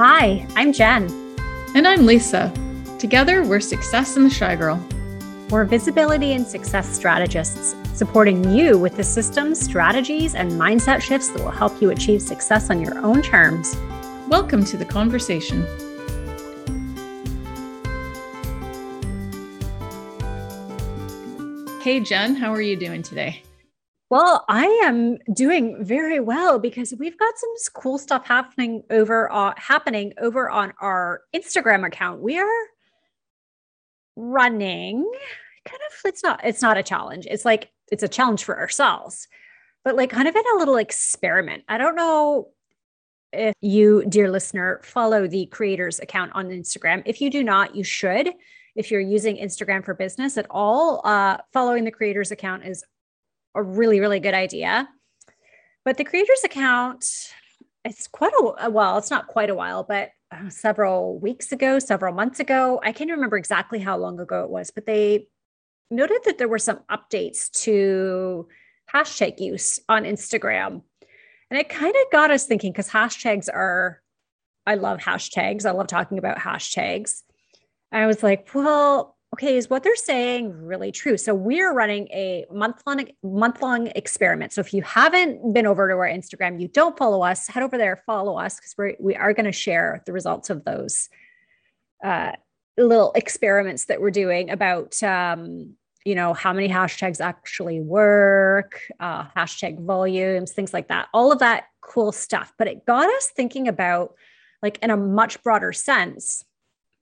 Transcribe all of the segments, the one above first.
Hi, I'm Jen. And I'm Lisa. Together, we're Success in the Shy Girl. We're visibility and success strategists, supporting you with the systems, strategies, and mindset shifts that will help you achieve success on your own terms. Welcome to the conversation. Hey, Jen, how are you doing today? Well, I am doing very well because we've got some cool stuff happening over uh, happening over on our Instagram account. We are running kind of it's not it's not a challenge. It's like it's a challenge for ourselves. But like kind of in a little experiment. I don't know if you dear listener follow the creators account on Instagram. If you do not, you should. If you're using Instagram for business at all, uh, following the creators account is a really, really good idea. But the creators account, it's quite a well, it's not quite a while, but uh, several weeks ago, several months ago, I can't remember exactly how long ago it was, but they noted that there were some updates to hashtag use on Instagram. And it kind of got us thinking because hashtags are, I love hashtags. I love talking about hashtags. I was like, well, okay, is what they're saying really true? So we're running a month long month long experiment. So if you haven't been over to our Instagram, you don't follow us, head over there, follow us because we're we are going to share the results of those uh, little experiments that we're doing about um, you know how many hashtags actually work, uh, hashtag volumes, things like that. All of that cool stuff. But it got us thinking about like in a much broader sense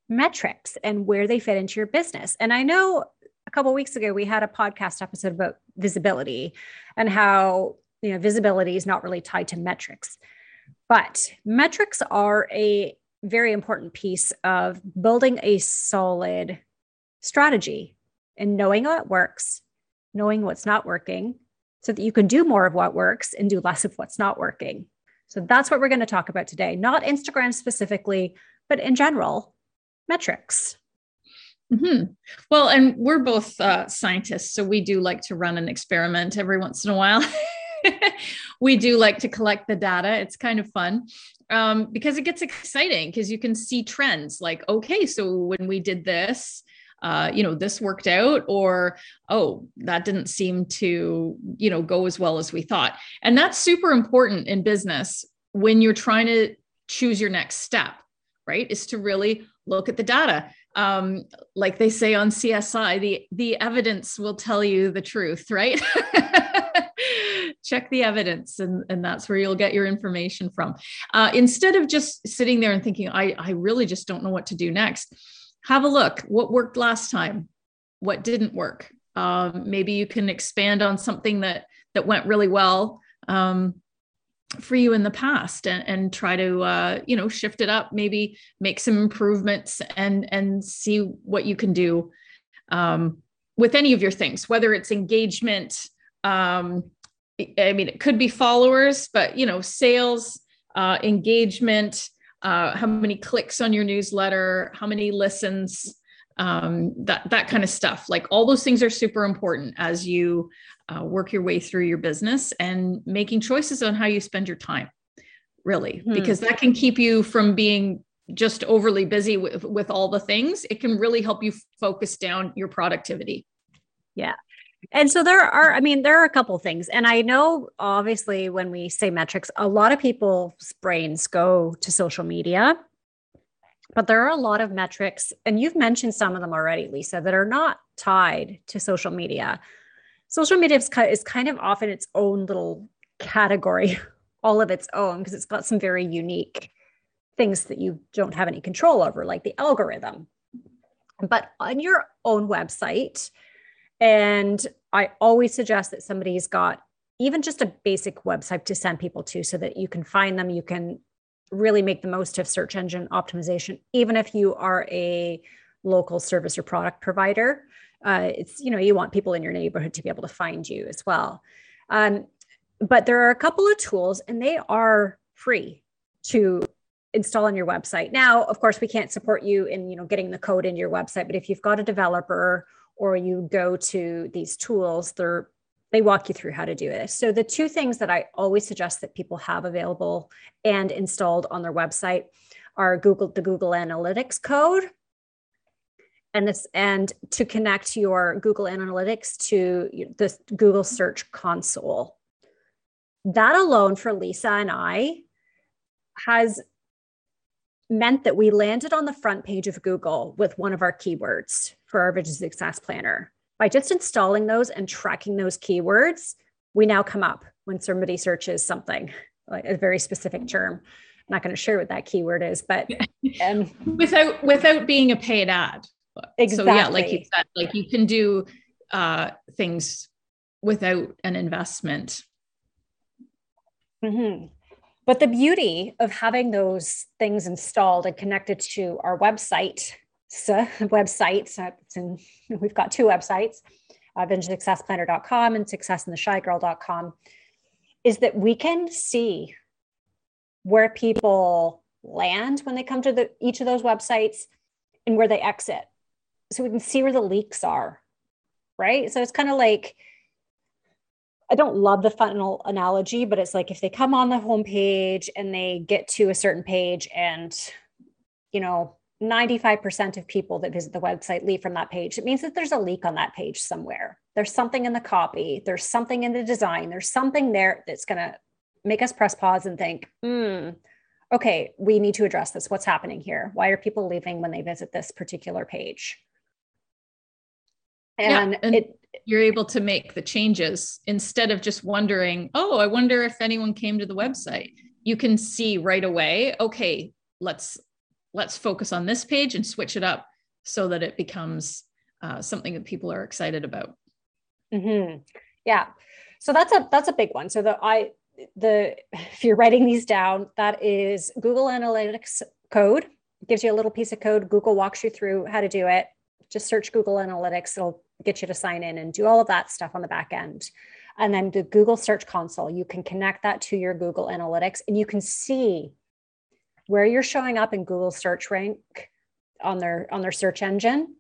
metrics and where they fit into your business. And I know a couple weeks ago we had a podcast episode about visibility and how you know visibility is not really tied to metrics. But metrics are a very important piece of building a solid strategy and knowing what works, knowing what's not working, so that you can do more of what works and do less of what's not working. So that's what we're going to talk about today, not Instagram specifically, but in general, metrics. Mm-hmm. Well, and we're both uh, scientists, so we do like to run an experiment every once in a while. we do like to collect the data. It's kind of fun um, because it gets exciting because you can see trends like, okay, so when we did this, uh, you know, this worked out, or oh, that didn't seem to, you know, go as well as we thought. And that's super important in business when you're trying to choose your next step, right? Is to really look at the data. Um, like they say on CSI, the the evidence will tell you the truth, right? Check the evidence, and, and that's where you'll get your information from. Uh, instead of just sitting there and thinking, I, I really just don't know what to do next, have a look. What worked last time? What didn't work? Um, maybe you can expand on something that that went really well. Um, for you in the past and, and try to uh, you know shift it up maybe make some improvements and and see what you can do um, with any of your things whether it's engagement um, i mean it could be followers but you know sales uh, engagement uh, how many clicks on your newsletter how many listens um, that that kind of stuff. Like all those things are super important as you uh, work your way through your business and making choices on how you spend your time really hmm. because that can keep you from being just overly busy with, with all the things. It can really help you focus down your productivity. Yeah. And so there are i mean there are a couple things. And i know obviously when we say metrics a lot of people's brains go to social media but there are a lot of metrics and you've mentioned some of them already lisa that are not tied to social media social media is kind of often its own little category, all of its own, because it's got some very unique things that you don't have any control over, like the algorithm. But on your own website, and I always suggest that somebody's got even just a basic website to send people to so that you can find them, you can really make the most of search engine optimization, even if you are a local service or product provider. Uh, it's you know you want people in your neighborhood to be able to find you as well. Um, but there are a couple of tools and they are free to install on your website. Now of course we can't support you in you know getting the code in your website but if you've got a developer or you go to these tools they're they walk you through how to do it so the two things that i always suggest that people have available and installed on their website are Google, the Google Analytics code. And this, and to connect your Google Analytics to the Google Search Console. That alone for Lisa and I has meant that we landed on the front page of Google with one of our keywords for our Vision Success Planner. By just installing those and tracking those keywords, we now come up when somebody searches something, like a very specific term. I'm not going to share what that keyword is, but um, without without being a paid ad. Exactly. So yeah, like you said, like you can do uh, things without an investment. Mm-hmm. But the beauty of having those things installed and connected to our website, websites, and we've got two websites, uh, visionsuccessplanner.com and successintheshygirl.com, is that we can see where people land when they come to the, each of those websites and where they exit. So we can see where the leaks are, right? So it's kind of like, I don't love the funnel analogy, but it's like if they come on the homepage and they get to a certain page and, you know, 95% of people that visit the website leave from that page. It means that there's a leak on that page somewhere. There's something in the copy, there's something in the design, there's something there that's going to make us press pause and think, hmm, okay, we need to address this. What's happening here? Why are people leaving when they visit this particular page? And, yeah, and it, you're able to make the changes instead of just wondering, oh, I wonder if anyone came to the website. You can see right away, okay, let's let's focus on this page and switch it up so that it becomes uh, something that people are excited about. Mm-hmm. Yeah. So that's a that's a big one. So the I the if you're writing these down, that is Google Analytics code. Gives you a little piece of code. Google walks you through how to do it. Just search Google Analytics. It'll get you to sign in and do all of that stuff on the back end. And then the Google Search Console, you can connect that to your Google Analytics and you can see where you're showing up in Google search rank on their on their search engine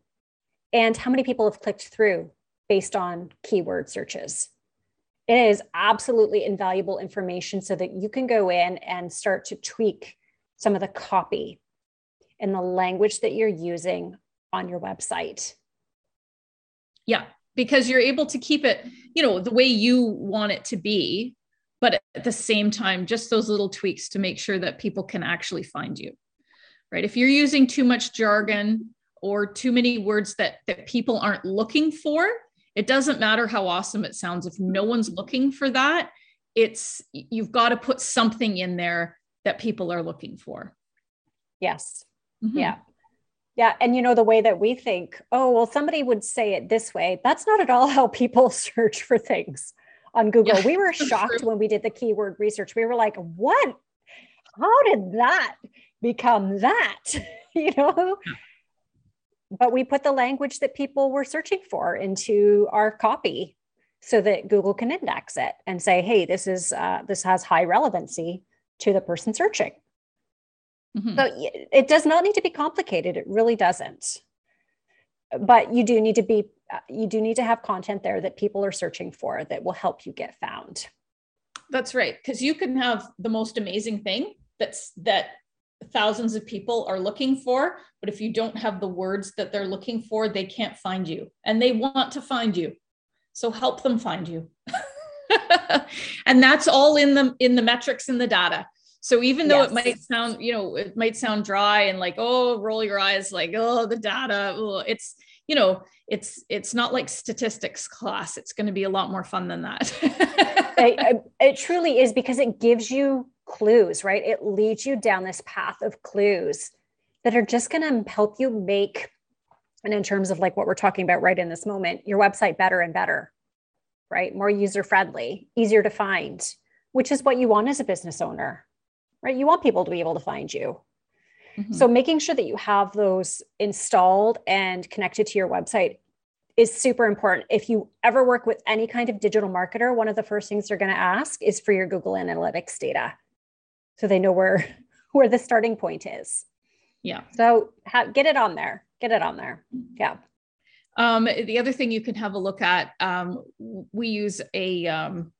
and how many people have clicked through based on keyword searches. It is absolutely invaluable information so that you can go in and start to tweak some of the copy and the language that you're using on your website. Yeah, because you're able to keep it, you know, the way you want it to be but at the same time just those little tweaks to make sure that people can actually find you right? If you're using too much jargon or too many words that that people aren't looking for it doesn't matter how awesome it sounds. If no one's looking for that it's you've got to put something in there that people are looking for. Yes. Mm-hmm. yeah. Yeah. And you know the way that we think oh well somebody would say it this way. That's not at all how people search for things on Google. Yeah, we were shocked when we did the keyword research. We were like, what? How did that become that? you know? But we put the language that people were searching for into our copy so that Google can index it and say, hey, this is uh, this has high relevancy to the person searching. Mm-hmm. So it does not need to be complicated. It really doesn't. But you do need to be Uh, you do need to have content there that people are searching for that will help you get found. That's right. Because you can have the most amazing thing that's that thousands of people are looking for, but if you don't have the words that they're looking for, they can't find you and they want to find you. So help them find you. and that's all in the in the metrics in the data. So even though yes. it might sound, you know, it might sound dry and like, oh, roll your eyes, like, oh, the data, oh, it's you know it's it's not like statistics class. It's going to be a lot more fun than that. It, um, it truly is because it gives you clues right? It leads you down this path of clues that are just going to help you make and in terms of like what we're talking about right in this moment your website better and better right? More user friendly easier to find which is what you want as a business owner right? You want people to be able to find you Mm-hmm. So making sure that you have those installed and connected to your website is super important. If you ever work with any kind of digital marketer, one of the first things they're going to ask is for your Google Analytics data. So they know where where the starting point is. Yeah. So ha- get it on there. Get it on there. Yeah. Um, the other thing you can have a look at, um, we use a um,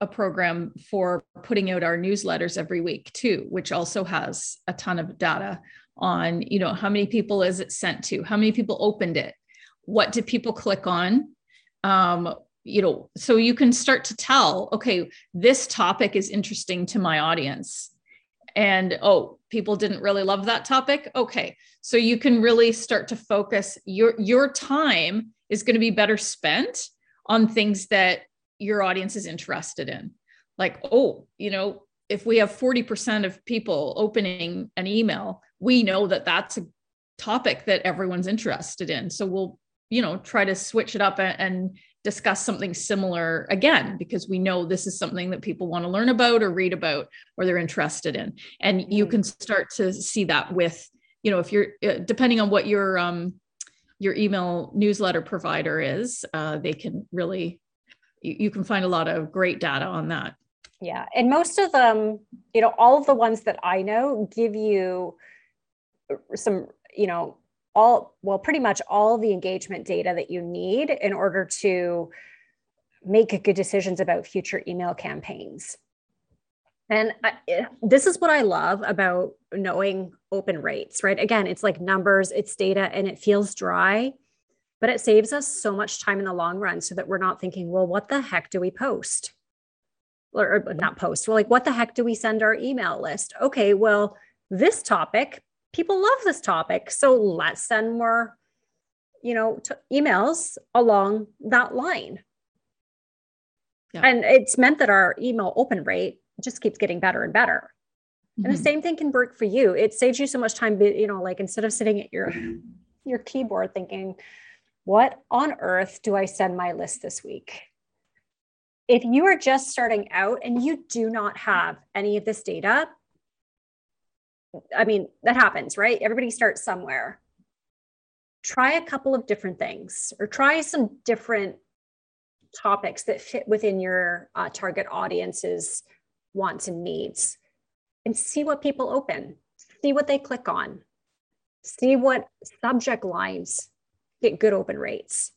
a program for putting out our newsletters every week too, which also has a ton of data on, you know, how many people is it sent to, how many people opened it, what did people click on, um, you know, so you can start to tell, okay, this topic is interesting to my audience. And oh, people didn't really love that topic. Okay. So you can really start to focus your your time is going to be better spent on things that your audience is interested in. Like, oh, you know, if we have 40% of people opening an email, we know that that's a topic that everyone's interested in. So we'll, you know, try to switch it up and, discuss something similar again because we know this is something that people want to learn about or read about or they're interested in. And you mm-hmm. can start to see that with, you know, if you're uh, depending on what your um your email newsletter provider is, uh, they can really you, you can find a lot of great data on that. Yeah. And most of them, you know, all of the ones that I know give you some, you know, all, well, pretty much all the engagement data that you need in order to make good decisions about future email campaigns. And I, this is what I love about knowing open rates, right? Again, it's like numbers, it's data, and it feels dry but it saves us so much time in the long run so that we're not thinking, well, what the heck do we post? Or, or not post, well, like, what the heck do we send our email list? Okay, well, this topic, people love this topic. So let's send more, you know, t- emails along that line. Yeah. And it's meant that our email open rate just keeps getting better and better. Mm-hmm. And the mm-hmm. same thing can work for you. It saves you so much time, you know, like instead of sitting at your your keyboard thinking, what on earth do I send my list this week? If you are just starting out and you do not have any of this data, I mean, that happens, right? Everybody starts somewhere. Try a couple of different things or try some different topics that fit within your uh, target audience's wants and needs and see what people open, see what they click on, see what subject lines get good open rates,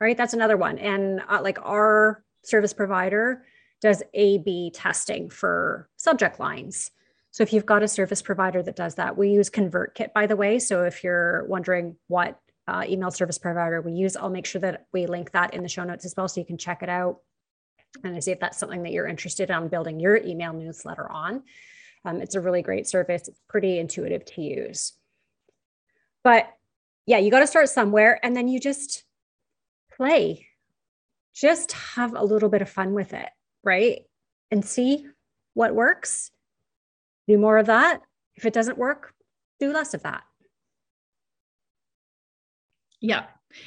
right? That's another one. And uh, like our service provider does A B testing for subject lines. So if you've got a service provider that does that, we use ConvertKit, by the way. So if you're wondering what uh, email service provider we use, I'll make sure that we link that in the show notes as well so you can check it out and see if that's something that you're interested in building your email newsletter on. Um, it's a really great service. It's pretty intuitive to use. But yeah, you got to start somewhere and then you just play. Just have a little bit of fun with it, right? And see what works. Do more of that. If it doesn't work, do less of that. Yeah.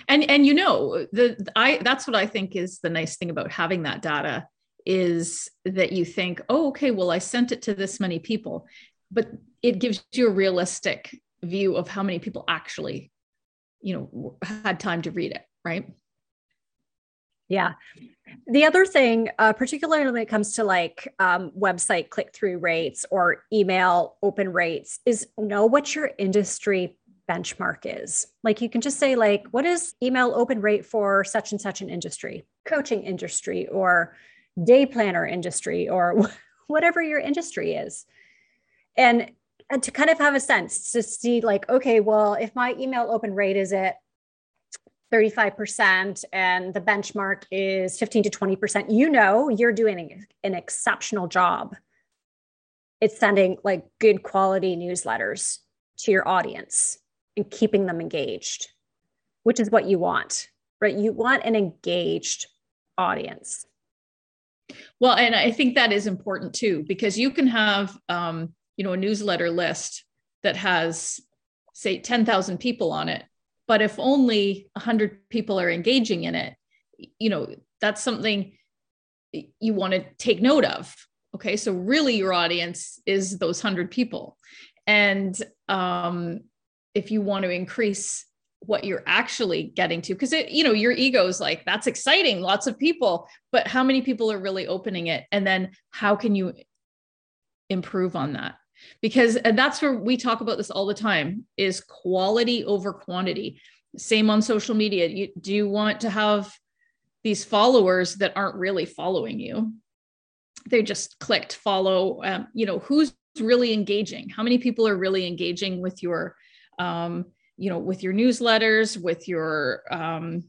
And and you know, the I that's what I think is the nice thing about having that data is that you think, "Oh, okay, well I sent it to this many people." But it gives you a realistic view of how many people actually you know had time to read it right? Yeah. The other thing uh, particularly when it comes to like um, website click-through rates or email open rates is know what your industry benchmark is. Like you can just say like what is email open rate for such and such an industry? Coaching industry or day planner industry or whatever your industry is. And and to kind of have a sense to see like okay well if my email open rate is at 35% and the benchmark is 15 to 20% you know you're doing an exceptional job. It's sending like good quality newsletters to your audience and keeping them engaged which is what you want right? You want an engaged audience. Well and i think that is important too because you can have um, you know a newsletter list that has say 10,000 people on it. But if only 100 people are engaging in it you know that's something you want to take note of. Okay so really your audience is those 100 people. And um, if you want to increase what you're actually getting to because it you know your ego is like that's exciting lots of people but how many people are really opening it? And then how can you improve on that because that's where we talk about this all the time is quality over quantity. Same on social media. You, do you want to have these followers that aren't really following you? They just clicked follow um, you know who's really engaging? How many people are really engaging with your um, you know with your newsletters with your um,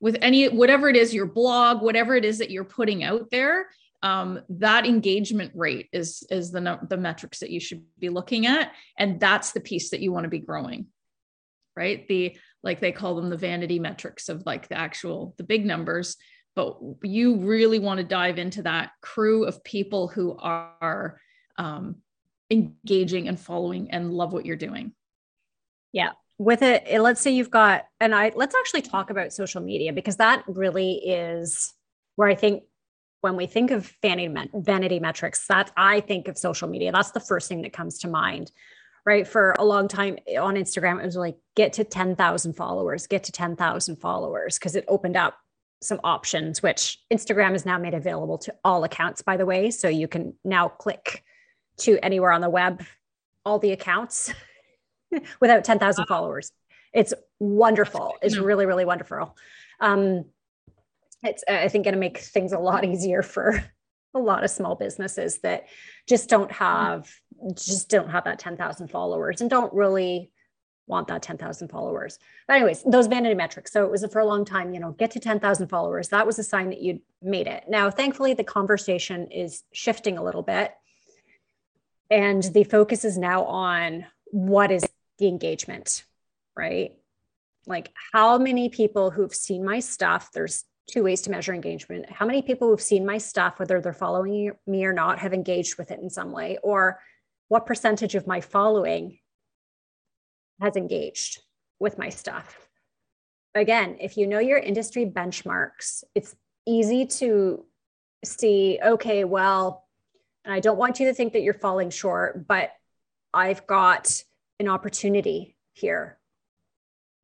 with any whatever it is your blog whatever it is that you're putting out there um, that engagement rate is is the the metrics that you should be looking at and that's the piece that you want to be growing right? The like they call them the vanity metrics of like the actual the big numbers but you really want to dive into that crew of people who are um, engaging and following and love what you're doing. Yeah with it let's say you've got and i let's actually talk about social media because that really is where i think when we think of vanity, metrics that i think of social media that's the first thing that comes to mind right for a long time on instagram it was like get to 10,000 followers get to 10,000 followers because it opened up some options which instagram has now made available to all accounts by the way so you can now click to anywhere on the web all the accounts without 10,000 followers. It's wonderful. It's really, really wonderful. Um, it's, I think, going to make things a lot easier for a lot of small businesses that just don't have, just don't have that 10,000 followers and don't really want that 10,000 followers. But anyways, those vanity metrics. So it was for a long time, you know, get to 10,000 followers. That was a sign that you'd made it. Now, thankfully, the conversation is shifting a little bit. And the focus is now on what is the engagement, right? Like how many people who've seen my stuff, there's two ways to measure engagement. How many people who've seen my stuff, whether they're following me or not, have engaged with it in some way? Or what percentage of my following has engaged with my stuff? Again, if you know your industry benchmarks, it's easy to see, okay, well, and I don't want you to think that you're falling short, but I've got an opportunity here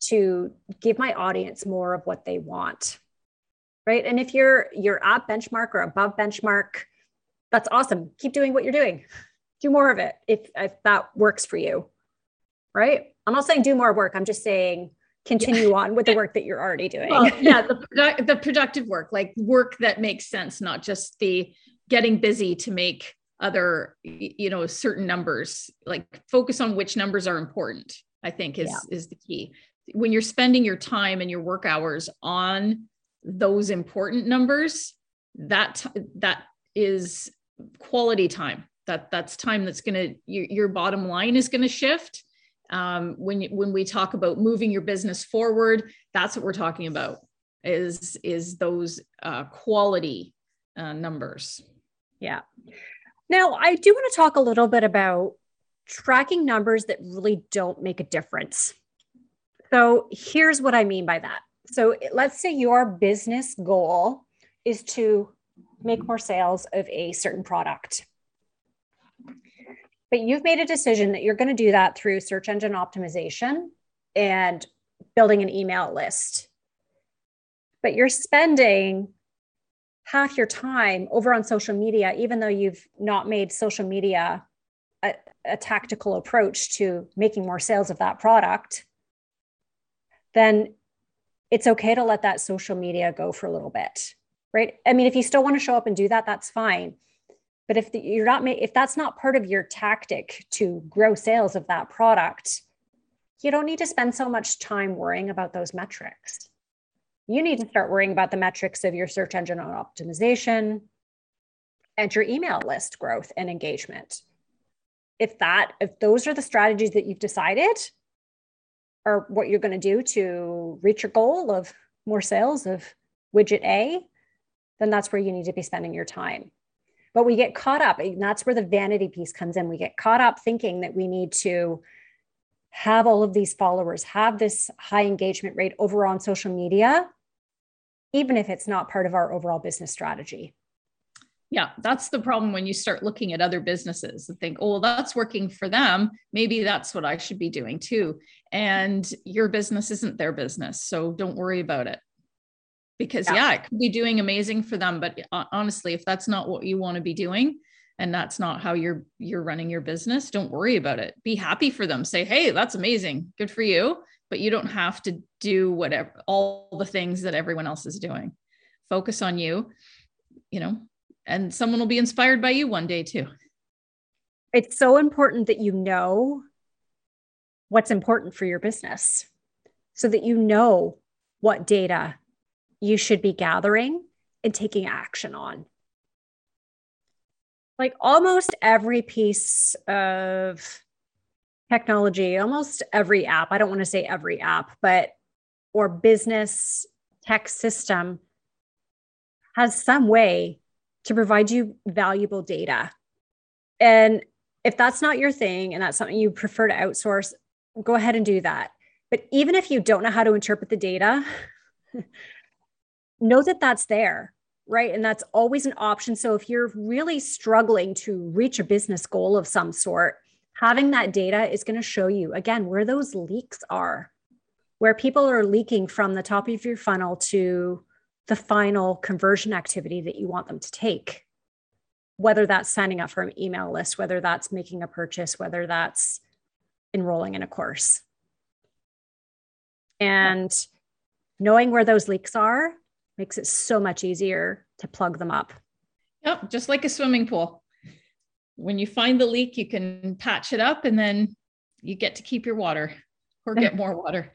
to give my audience more of what they want right? And if you're you're at benchmark or above benchmark that's awesome. Keep doing what you're doing. Do more of it if, if that works for you right? I'm not saying do more work. I'm just saying continue yeah. on with the work that you're already doing. Well, yeah the, the productive work like work that makes sense not just the getting busy to make other you know certain numbers. Like focus on which numbers are important i think is yeah. is the key. When you're spending your time and your work hours on those important numbers that that is quality time that that's time that's going to your, your bottom line is going to shift um, when when we talk about moving your business forward that's what we're talking about is is those uh, quality uh, numbers yeah now, I do want to talk a little bit about tracking numbers that really don't make a difference. So, here's what I mean by that. So, let's say your business goal is to make more sales of a certain product. But you've made a decision that you're going to do that through search engine optimization and building an email list. But you're spending half your time over on social media, even though you've not made social media a, a tactical approach to making more sales of that product, then it's okay to let that social media go for a little bit, right? I mean, if you still want to show up and do that, that's fine. But if the, you're not, if that's not part of your tactic to grow sales of that product, you don't need to spend so much time worrying about those metrics you need to start worrying about the metrics of your search engine optimization and your email list growth and engagement. If that, if those are the strategies that you've decided are what you're going to do to reach your goal of more sales of widget A, then that's where you need to be spending your time. But we get caught up, and that's where the vanity piece comes in. We get caught up thinking that we need to have all of these followers, have this high engagement rate over on social media even if it's not part of our overall business strategy. Yeah, that's the problem when you start looking at other businesses and think, oh, well, that's working for them. Maybe that's what I should be doing too. And your business isn't their business. So don't worry about it. Because, yeah, yeah it could be doing amazing for them. But uh, honestly, if that's not what you want to be doing, and that's not how you're you're running your business don't worry about it be happy for them say hey that's amazing good for you but you don't have to do whatever all the things that everyone else is doing focus on you you know and someone will be inspired by you one day too. It's so important that you know what's important for your business so that you know what data you should be gathering and taking action on. Like almost every piece of technology, almost every app, I don't want to say every app, but or business tech system has some way to provide you valuable data. And if that's not your thing and that's something you prefer to outsource, go ahead and do that. But even if you don't know how to interpret the data, know that that's there, right? And that's always an option. So if you're really struggling to reach a business goal of some sort, having that data is going to show you again where those leaks are, where people are leaking from the top of your funnel to the final conversion activity that you want them to take. Whether that's signing up for an email list, whether that's making a purchase, whether that's enrolling in a course. And knowing where those leaks are makes it so much easier to plug them up. Yep, just like a swimming pool. When you find the leak, you can patch it up and then you get to keep your water or get more water.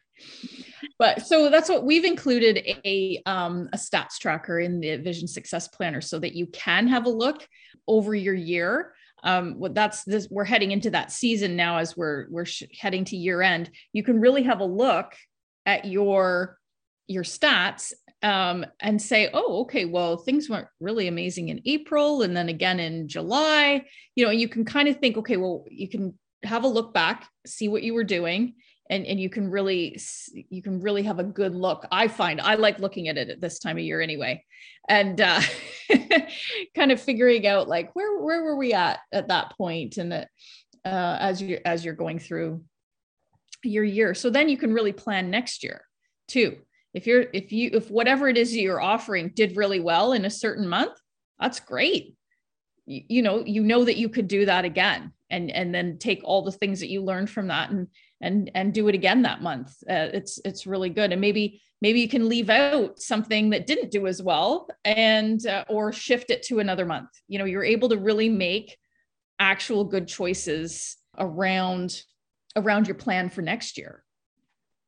But so that's what we've included a um, a stats tracker in the Vision Success Planner so that you can have a look over your year. Um, what that's this we're heading into that season now as we're we're sh- heading to year end. You can really have a look at your your stats um, and say oh okay well things weren't really amazing in april and then again in july. You know you can kind of think okay well you can have a look back see what you were doing and and you can really you can really have a good look. I find i like looking at it at this time of year anyway. And uh kind of figuring out like where where were we at at that point and that uh as you as you're going through your year. So then you can really plan next year too. If you're if you if whatever it is you're offering did really well in a certain month that's great. You, you know you know that you could do that again and and then take all the things that you learned from that and and and do it again that month. Uh, it's it's really good. And maybe maybe you can leave out something that didn't do as well and uh, or shift it to another month. You know you're able to really make actual good choices around around your plan for next year.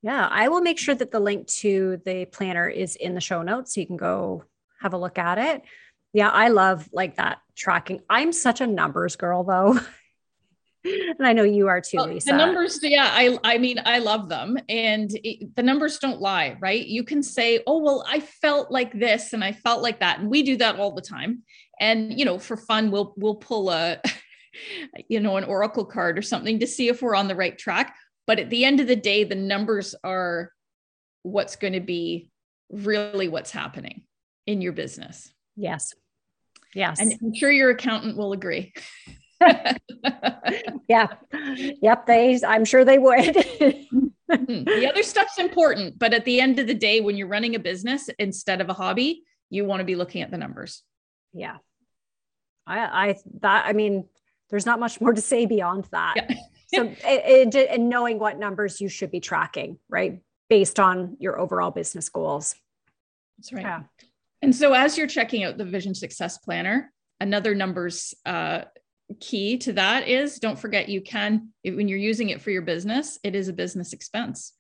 Yeah i will make sure that the link to the planner is in the show notes so you can go have a look at it. Yeah i love like that tracking. I'm such a numbers girl though and I know you are too, well, Lisa. The numbers, yeah, I, I mean, I love them, and it, the numbers don't lie, right? You can say, "Oh, well, I felt like this, and I felt like that," and we do that all the time. And you know, for fun, we'll we'll pull a, you know, an oracle card or something to see if we're on the right track. But at the end of the day, the numbers are what's going to be really what's happening in your business. Yes. Yes. And I'm sure your accountant will agree. yeah. Yep. They, I'm sure they would. Hmm, the other stuff's important, but at the end of the day, when you're running a business instead of a hobby, you want to be looking at the numbers. Yeah. I, I, that, I mean, there's not much more to say beyond that. Yeah. so, eh, eh, it, it, and knowing what numbers you should be tracking, right? Based on your overall business goals. That's right. Yeah. And so, as you're checking out the Vision Success Planner, another numbers uh, key to that is don't forget you can when you're using it for your business it is a business expense.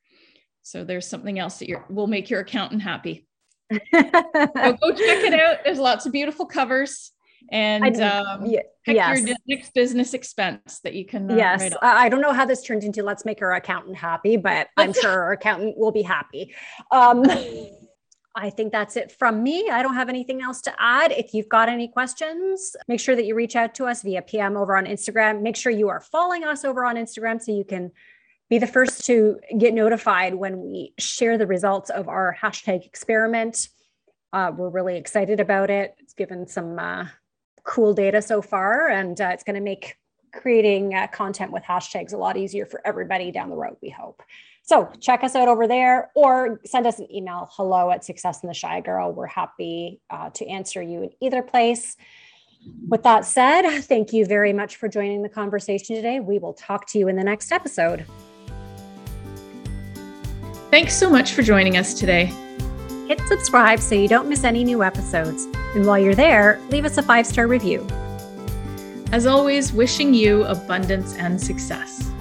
So there's something else that you will make your accountant happy. So go check it out. There's lots of beautiful covers and um, yeah, yes. your next business expense that you can uh, yes. i don't know how this turned into let's make our accountant happy but i'm sure our accountant will be happy. Um, I think that's it from me. I don't have anything else to add. If you've got any questions, make sure that you reach out to us via PM over on Instagram. Make sure you are following us over on Instagram so you can be the first to get notified when we share the results of our hashtag experiment. Uh, we're really excited about it. It's given some uh, cool data so far, and uh, it's going to make creating uh, content with hashtags a lot easier for everybody down the road, we hope. So check us out over there or send us an email hello at Success in the Shy Girl. We're happy uh, to answer you in either place. With that said, thank you very much for joining the conversation today. We will talk to you in the next episode. Thanks so much for joining us today. Hit subscribe so you don't miss any new episodes. And while you're there, leave us a five star review. As always, wishing you abundance and success.